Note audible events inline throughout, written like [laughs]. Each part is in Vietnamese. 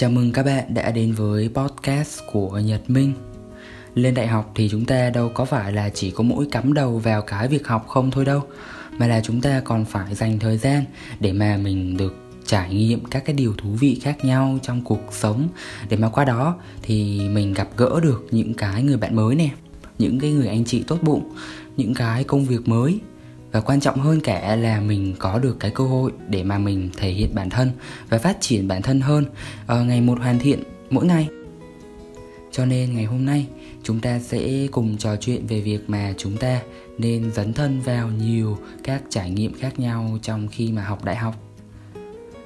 Chào mừng các bạn đã đến với podcast của Nhật Minh. Lên đại học thì chúng ta đâu có phải là chỉ có mỗi cắm đầu vào cái việc học không thôi đâu, mà là chúng ta còn phải dành thời gian để mà mình được trải nghiệm các cái điều thú vị khác nhau trong cuộc sống để mà qua đó thì mình gặp gỡ được những cái người bạn mới nè, những cái người anh chị tốt bụng, những cái công việc mới và quan trọng hơn cả là mình có được cái cơ hội để mà mình thể hiện bản thân và phát triển bản thân hơn uh, ngày một hoàn thiện mỗi ngày. Cho nên ngày hôm nay chúng ta sẽ cùng trò chuyện về việc mà chúng ta nên dấn thân vào nhiều các trải nghiệm khác nhau trong khi mà học đại học.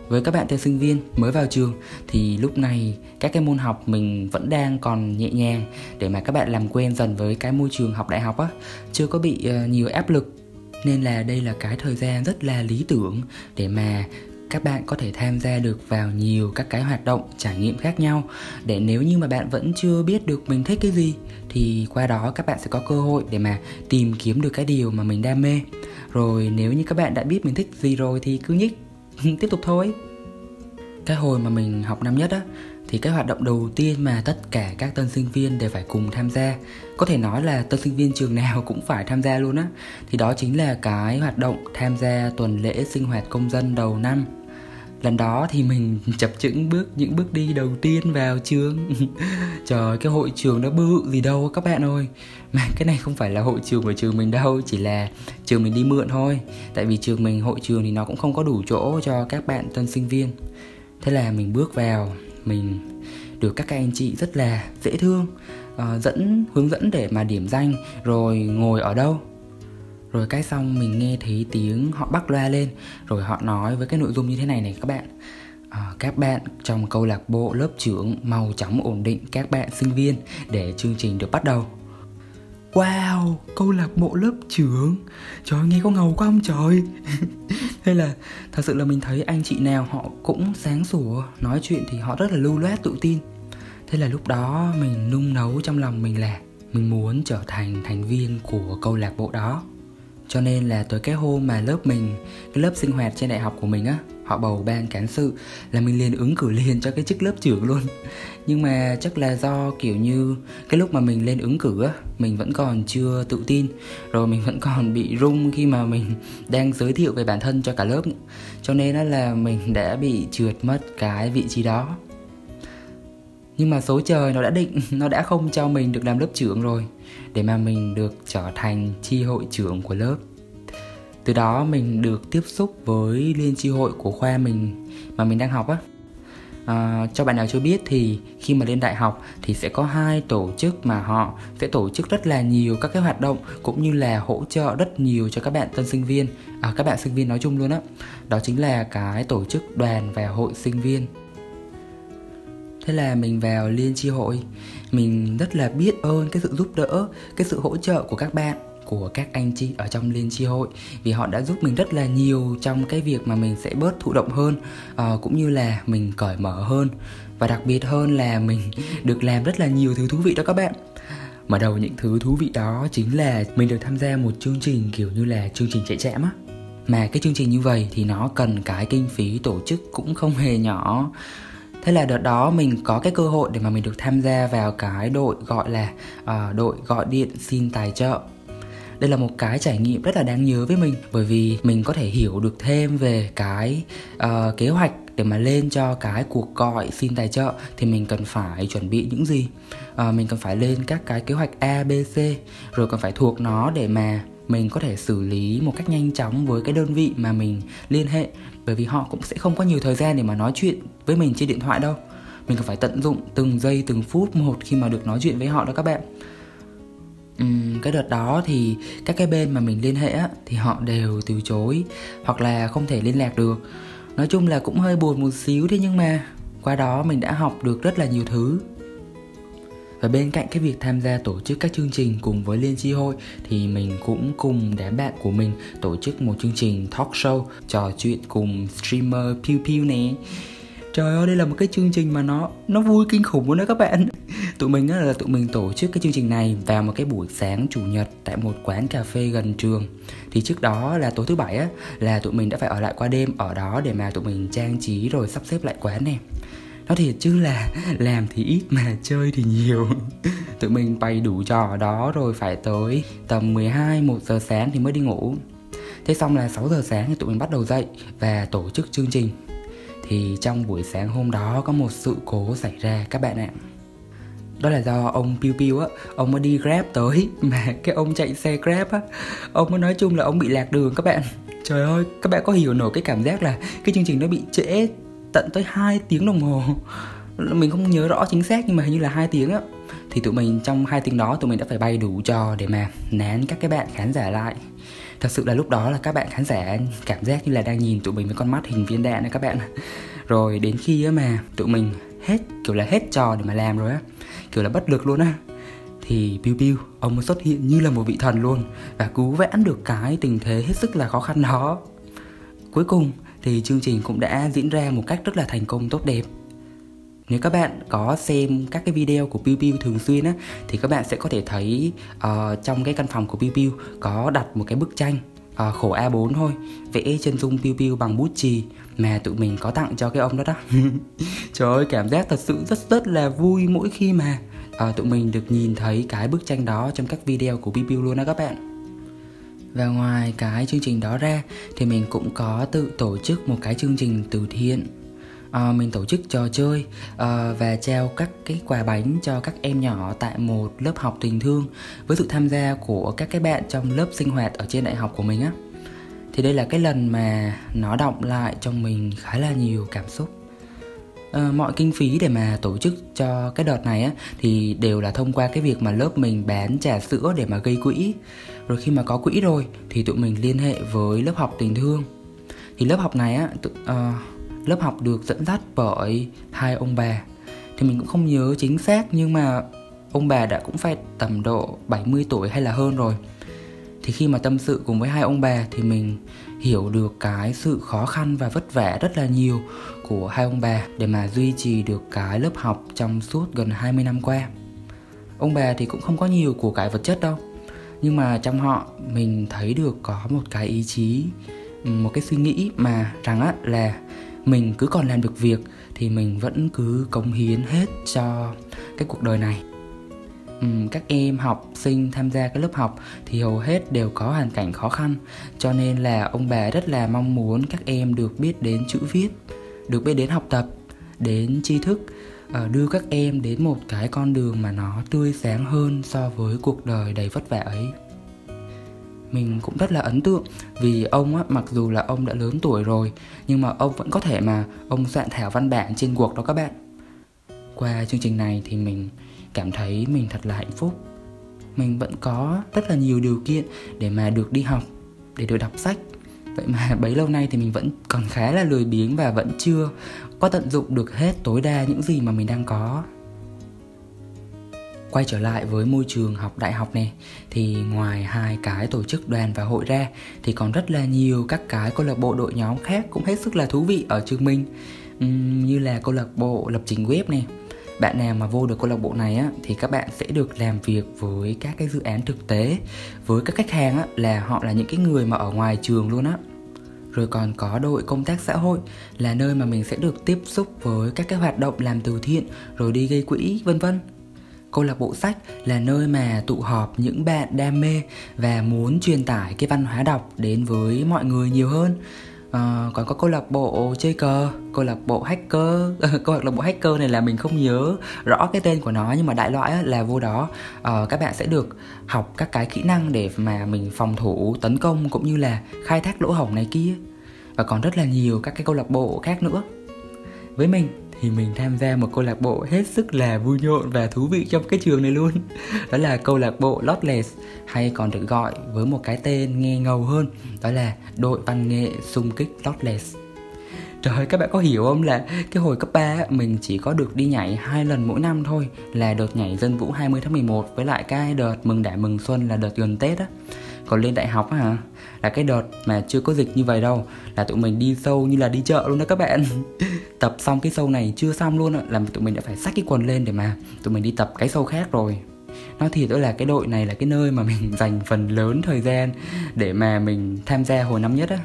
Với các bạn tân sinh viên mới vào trường thì lúc này các cái môn học mình vẫn đang còn nhẹ nhàng để mà các bạn làm quen dần với cái môi trường học đại học á. Chưa có bị uh, nhiều áp lực nên là đây là cái thời gian rất là lý tưởng để mà các bạn có thể tham gia được vào nhiều các cái hoạt động trải nghiệm khác nhau. Để nếu như mà bạn vẫn chưa biết được mình thích cái gì, thì qua đó các bạn sẽ có cơ hội để mà tìm kiếm được cái điều mà mình đam mê. Rồi nếu như các bạn đã biết mình thích gì rồi thì cứ nhích, [laughs] tiếp tục thôi cái hồi mà mình học năm nhất á, thì cái hoạt động đầu tiên mà tất cả các tân sinh viên đều phải cùng tham gia, có thể nói là tân sinh viên trường nào [laughs] cũng phải tham gia luôn á. Thì đó chính là cái hoạt động tham gia tuần lễ sinh hoạt công dân đầu năm. Lần đó thì mình [laughs] chập chững bước, những bước đi đầu tiên vào trường. [laughs] Trời cái hội trường nó bự gì đâu các bạn ơi. Mà cái này không phải là hội trường của trường mình đâu, chỉ là trường mình đi mượn thôi. Tại vì trường mình, hội trường thì nó cũng không có đủ chỗ cho các bạn tân sinh viên thế là mình bước vào mình được các anh chị rất là dễ thương uh, dẫn hướng dẫn để mà điểm danh rồi ngồi ở đâu. Rồi cái xong mình nghe thấy tiếng họ bắt loa lên rồi họ nói với cái nội dung như thế này này các bạn. À, các bạn trong câu lạc bộ lớp trưởng mau chóng ổn định các bạn sinh viên để chương trình được bắt đầu. Wow, câu lạc bộ lớp trưởng. Trời ơi, nghe có ngầu quá không trời? [laughs] Thế là thật sự là mình thấy anh chị nào họ cũng sáng sủa Nói chuyện thì họ rất là lưu loát tự tin. Thế là lúc đó mình nung nấu trong lòng mình là Mình muốn trở thành thành viên của câu lạc bộ đó. Cho nên là tới cái hôm mà lớp mình Cái lớp sinh hoạt trên đại học của mình á họ bầu ban cán sự là mình liền ứng cử liền cho cái chức lớp trưởng luôn. [laughs] Nhưng mà chắc là do, kiểu như, cái lúc mà mình lên ứng cử á, mình vẫn còn chưa tự tin. Rồi mình vẫn còn bị rung khi mà mình [laughs] đang giới thiệu về bản thân cho cả lớp. Cho nên là mình đã bị trượt mất cái vị trí đó. Nhưng mà số trời nó đã định, [laughs] nó đã không cho mình được làm lớp trưởng rồi, để mà mình được trở thành chi hội trưởng của lớp từ đó mình được tiếp xúc với liên tri hội của khoa mình mà mình đang học á. À, cho bạn nào chưa biết thì khi mà lên đại học thì sẽ có hai tổ chức mà họ sẽ tổ chức rất là nhiều các cái hoạt động cũng như là hỗ trợ rất nhiều cho các bạn tân sinh viên à, các bạn sinh viên nói chung luôn á. Đó. đó chính là cái tổ chức đoàn và hội sinh viên. Thế là mình vào liên tri hội. Mình rất là biết ơn cái sự giúp đỡ cái sự hỗ trợ của các bạn của các anh chị ở trong liên tri hội vì họ đã giúp mình rất là nhiều trong cái việc mà mình sẽ bớt thụ động hơn uh, cũng như là mình cởi mở hơn. Và đặc biệt hơn là mình được làm rất là nhiều thứ thú vị đó các bạn. Mở đầu những thứ thú vị đó chính là mình được tham gia một chương trình kiểu như là chương trình chạy chạm á. Mà cái chương trình như vậy thì nó cần cái kinh phí tổ chức cũng không hề nhỏ. Thế là đợt đó mình có cái cơ hội để mà mình được tham gia vào cái đội gọi là uh, đội gọi điện xin tài trợ đây là một cái trải nghiệm rất là đáng nhớ với mình bởi vì mình có thể hiểu được thêm về cái uh, kế hoạch để mà lên cho cái cuộc gọi xin tài trợ thì mình cần phải chuẩn bị những gì? À, mình cần phải lên các cái kế hoạch A B C rồi cần phải thuộc nó để mà mình có thể xử lý một cách nhanh chóng với cái đơn vị mà mình liên hệ. Bởi vì họ cũng sẽ không có nhiều thời gian để mà nói chuyện với mình trên điện thoại đâu. Mình cần phải tận dụng từng giây từng phút một khi mà được nói chuyện với họ đó các bạn. Uhm, cái đợt đó thì các cái bên mà mình liên hệ á, thì họ đều từ chối hoặc là không thể liên lạc được. Nói chung là cũng hơi buồn một xíu thế nhưng mà qua đó mình đã học được rất là nhiều thứ. Và bên cạnh cái việc tham gia tổ chức các chương trình cùng với Liên Chi Hội thì mình cũng cùng đám bạn của mình tổ chức một chương trình talk show trò chuyện cùng streamer Pew Pew nè. Trời ơi, đây là một cái chương trình mà nó nó vui kinh khủng luôn đó các bạn. [laughs] Tụi mình á là tụi mình tổ chức cái chương trình này vào một cái buổi sáng chủ nhật tại một quán cà phê gần trường. Thì trước đó là tối thứ bảy á, là tụi mình đã phải ở lại qua đêm ở đó để mà tụi mình trang trí rồi sắp xếp lại quán này nó thiệt chứ là làm thì ít mà chơi thì nhiều. [laughs] Tụi mình bày đủ trò ở đó rồi phải tới tầm 12 1 giờ sáng thì mới đi ngủ. Thế xong là 6 giờ sáng thì tụi mình bắt đầu dậy và tổ chức chương trình thì trong buổi sáng hôm đó có một sự cố xảy ra, các bạn ạ. Đó là do ông Piu Piu á, ông mới đi grab tới, mà cái ông chạy xe grab á, ông mới nói chung là ông bị lạc đường các bạn. Trời ơi, các bạn có hiểu nổi cái cảm giác là cái chương trình nó bị trễ tận tới 2 tiếng đồng hồ. Mình không nhớ rõ chính xác nhưng mà hình như là hai tiếng á. Thì tụi mình trong hai tiếng đó tụi mình đã phải bay đủ trò để mà nán các cái bạn khán giả lại thật sự là lúc đó là các bạn khán giả cảm giác như là đang nhìn tụi mình với con mắt hình viên đạn đấy các bạn rồi đến khi mà tụi mình hết, kiểu là hết trò để mà làm rồi á, kiểu là bất lực luôn á, thì Piu Piu ông xuất hiện như là một vị thần luôn và cứu vãn được cái tình thế hết sức là khó khăn đó. Cuối cùng thì chương trình cũng đã diễn ra một cách rất là thành công, tốt đẹp nếu các bạn có xem các cái video của Piu Piu thường xuyên á thì các bạn sẽ có thể thấy uh, trong cái căn phòng của Piu Piu có đặt một cái bức tranh uh, khổ A4 thôi vẽ chân dung Piu Piu bằng bút chì mà tụi mình có tặng cho cái ông đó đó. [laughs] Trời ơi cảm giác thật sự rất rất là vui mỗi khi mà uh, tụi mình được nhìn thấy cái bức tranh đó trong các video của Piu Piu luôn đó các bạn. Và ngoài cái chương trình đó ra thì mình cũng có tự tổ chức một cái chương trình từ thiện à, mình tổ chức trò chơi à, và trao các cái quà bánh cho các em nhỏ tại một lớp học tình thương với sự tham gia của các cái bạn trong lớp sinh hoạt ở trên đại học của mình á. Thì đây là cái lần mà nó động lại trong mình khá là nhiều cảm xúc. À, mọi kinh phí để mà tổ chức cho cái đợt này á thì đều là thông qua cái việc mà lớp mình bán trà sữa để mà gây quỹ. Rồi khi mà có quỹ rồi thì tụi mình liên hệ với lớp học tình thương. Thì lớp học này á tụi, uh, lớp học được dẫn dắt bởi hai ông bà thì mình cũng không nhớ chính xác nhưng mà ông bà đã cũng phải tầm độ 70 tuổi hay là hơn rồi thì khi mà tâm sự cùng với hai ông bà thì mình hiểu được cái sự khó khăn và vất vả rất là nhiều của hai ông bà để mà duy trì được cái lớp học trong suốt gần 20 năm qua. Ông bà thì cũng không có nhiều của cái vật chất đâu. Nhưng mà trong họ mình thấy được có một cái ý chí, một cái suy nghĩ mà rằng á là mình cứ còn làm được việc thì mình vẫn cứ cống hiến hết cho cái cuộc đời này. Các em học sinh tham gia cái lớp học thì hầu hết đều có hoàn cảnh khó khăn, cho nên là ông bà rất là mong muốn các em được biết đến chữ viết, được biết đến học tập, đến tri thức ờ, đưa các em đến một cái con đường mà nó tươi sáng hơn so với cuộc đời đầy vất vả ấy mình cũng rất là ấn tượng vì ông á, mặc dù là ông đã lớn tuổi rồi, nhưng mà ông vẫn có thể mà ông soạn thảo văn bản trên cuộc đó các bạn. Qua chương trình này thì mình cảm thấy mình thật là hạnh phúc. Mình vẫn có rất là nhiều điều kiện để mà được đi học, để được đọc sách. Vậy mà [laughs] bấy lâu nay thì mình vẫn còn khá là lười biếng và vẫn chưa có tận dụng được hết tối đa những gì mà mình đang có quay trở lại với môi trường học đại học này thì ngoài hai cái tổ chức đoàn và hội ra thì còn rất là nhiều các cái câu lạc bộ đội nhóm khác cũng hết sức là thú vị ở trường mình. Uhm, như là câu lạc bộ lập trình web này bạn nào mà vô được câu lạc bộ này á thì các bạn sẽ được làm việc với các cái dự án thực tế. Với các khách hàng á là họ là những cái người mà ở ngoài trường luôn á. Rồi còn có đội công tác xã hội là nơi mà mình sẽ được tiếp xúc với các cái hoạt động làm từ thiện rồi đi gây quỹ vân vân câu lạc bộ sách là nơi mà tụ họp những bạn đam mê và muốn truyền tải cái văn hóa đọc đến với mọi người nhiều hơn. À, còn có câu lạc bộ chơi cờ câu lạc bộ hacker [laughs] câu lạc bộ hacker này là mình không nhớ rõ cái tên của nó nhưng mà đại loại là vô đó. À, các bạn sẽ được học các cái kỹ năng để mà mình phòng thủ tấn công cũng như là khai thác lỗ hổng này kia. Và còn rất là nhiều các cái câu lạc bộ khác nữa. Với mình thì mình tham gia một câu lạc bộ hết sức là vui nhộn và thú vị trong cái trường này luôn. [laughs] Đó là câu lạc bộ Lotless hay còn được gọi với một cái tên nghe ngầu hơn đó là đội văn nghệ xung kích Lotless Trời ơi, các bạn có hiểu không là cái hồi cấp 3 mình chỉ có được đi nhảy hai lần mỗi năm thôi là đợt nhảy dân vũ 20 tháng 11 với lại cái đợt mừng đại mừng xuân là đợt gần Tết á còn lên đại học á hả? Là cái đợt mà chưa có dịch như vậy đâu, là tụi mình đi sâu như là đi chợ luôn đó các bạn. [laughs] Tập xong cái sâu này chưa xong luôn là tụi mình đã phải xách cái quần lên để mà tụi mình đi tập cái sâu khác rồi. Nói thiệt đó là cái đội này là cái nơi mà mình [laughs] dành phần lớn thời gian để mà mình tham gia hồi năm nhất á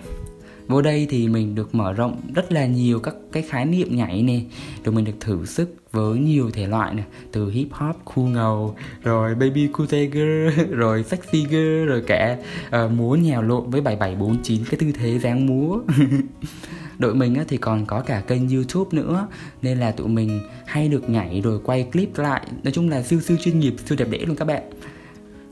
vô đây thì mình được mở rộng rất là nhiều các cái khái niệm nhảy nè. Rồi mình được thử sức với nhiều thể loại nè từ hip hop khu ngầu rồi baby cute girl [laughs] rồi sexy girl rồi cả uh, ờ, múa nhào lộn với 7749 cái tư thế dáng múa. [laughs] Đội mình thì còn có cả kênh youtube nữa nên là tụi mình hay được nhảy rồi quay clip lại. Nói chung là siêu siêu chuyên nghiệp siêu đẹp đẽ luôn các bạn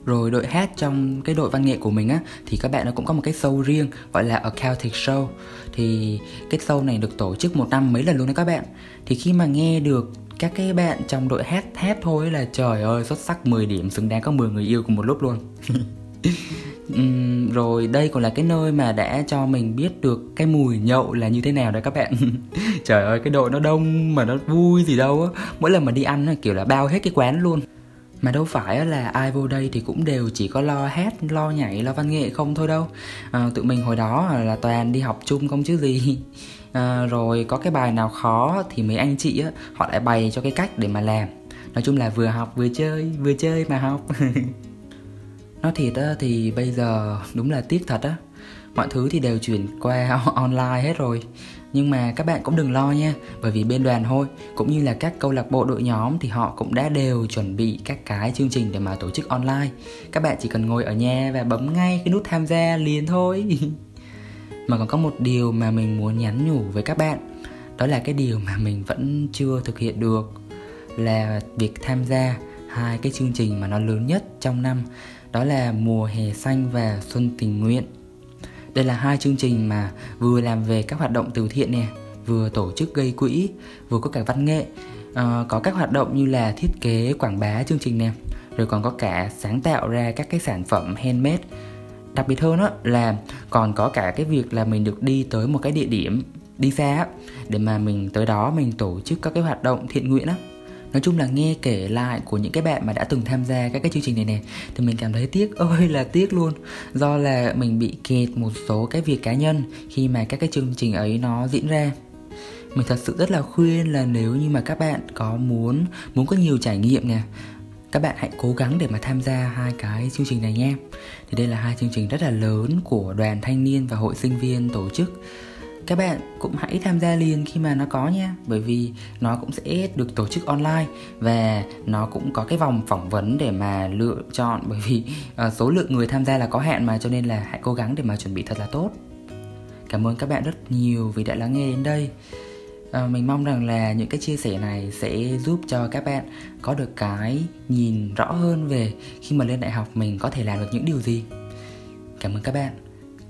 rồi đội hát trong cái đội văn nghệ của mình á thì các bạn nó cũng có một cái show riêng gọi là a Celtic Show. Thì cái show này được tổ chức một năm mấy lần luôn đấy các bạn. Thì khi mà nghe được các cái bạn trong đội hát hát thôi là trời ơi xuất sắc 10 điểm xứng đáng có 10 người yêu cùng một lúc luôn. [laughs] Uhm, rồi đây còn là cái nơi mà đã cho mình biết được cái mùi nhậu là như thế nào đấy các bạn. [laughs] Trời ơi cái đội nó đông mà nó vui gì đâu á. Mỗi lần mà đi ăn kiểu là bao hết cái quán luôn mà đâu phải là ai vô đây thì cũng đều chỉ có lo hát lo nhảy lo văn nghệ không thôi đâu. À, tụi mình hồi đó là toàn đi học chung không chứ gì. À, [laughs] rồi có cái bài nào khó thì mấy anh chị á họ lại bày cho cái cách để mà làm. Nói chung là vừa học vừa chơi vừa chơi mà học. [laughs] Nói thiệt á thì bây giờ đúng là tiếc thật á mọi thứ thì đều chuyển qua [laughs] online hết rồi. Nhưng mà các bạn cũng đừng lo nha, bởi vì bên đoàn thôi, cũng như là các câu lạc bộ đội nhóm thì họ cũng đã đều chuẩn bị các cái chương trình để mà tổ chức online. Các bạn chỉ cần ngồi ở nhà và bấm ngay cái nút tham gia liền thôi. [laughs] Mà còn có một điều mà mình muốn nhắn nhủ với các bạn, đó là cái điều mà mình vẫn chưa thực hiện được, là việc tham gia hai cái chương trình mà nó lớn nhất trong năm, đó là mùa hè xanh và xuân tình nguyện đây là hai chương trình mà vừa làm về các hoạt động từ thiện nè vừa tổ chức gây quỹ vừa có cả văn nghệ. À, có các hoạt động như là thiết kế quảng bá chương trình nè rồi còn có cả sáng tạo ra các cái sản phẩm handmade. Đặc biệt hơn đó là còn có cả cái việc là mình được đi tới một cái địa điểm đi xa để mà mình tới đó mình tổ chức các cái hoạt động thiện nguyện á nói chung là nghe kể lại của những cái bạn mà đã từng tham gia các cái chương trình này nè, thì mình cảm thấy tiếc. [laughs] Ơi là tiếc luôn. Do là mình bị kẹt một số cái việc cá nhân khi mà các cái chương trình ấy nó diễn ra. Mình thật sự rất là khuyên là nếu như mà các bạn có muốn muốn có nhiều trải nghiệm nè, các bạn hãy cố gắng để mà tham gia hai cái chương trình này nha. Thì đây là hai chương trình rất là lớn của đoàn thanh niên và hội sinh viên tổ chức các bạn cũng hãy tham gia liền khi mà nó có nha. Bởi vì nó cũng sẽ được tổ chức online và nó cũng có cái vòng phỏng vấn để mà lựa chọn. Bởi vì uh, số lượng người tham gia là có hạn mà cho nên là hãy cố gắng để mà chuẩn bị thật là tốt. Cảm ơn các bạn rất nhiều vì đã lắng nghe đến đây. À, mình mong rằng là những cái chia sẻ này sẽ giúp cho các bạn có được cái nhìn rõ hơn về khi mà lên đại học mình có thể làm được những điều gì. Cảm ơn các bạn.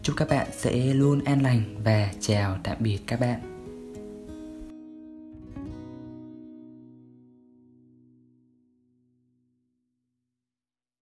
Chúc các bạn sẽ luôn an lành và chào tạm biệt các bạn.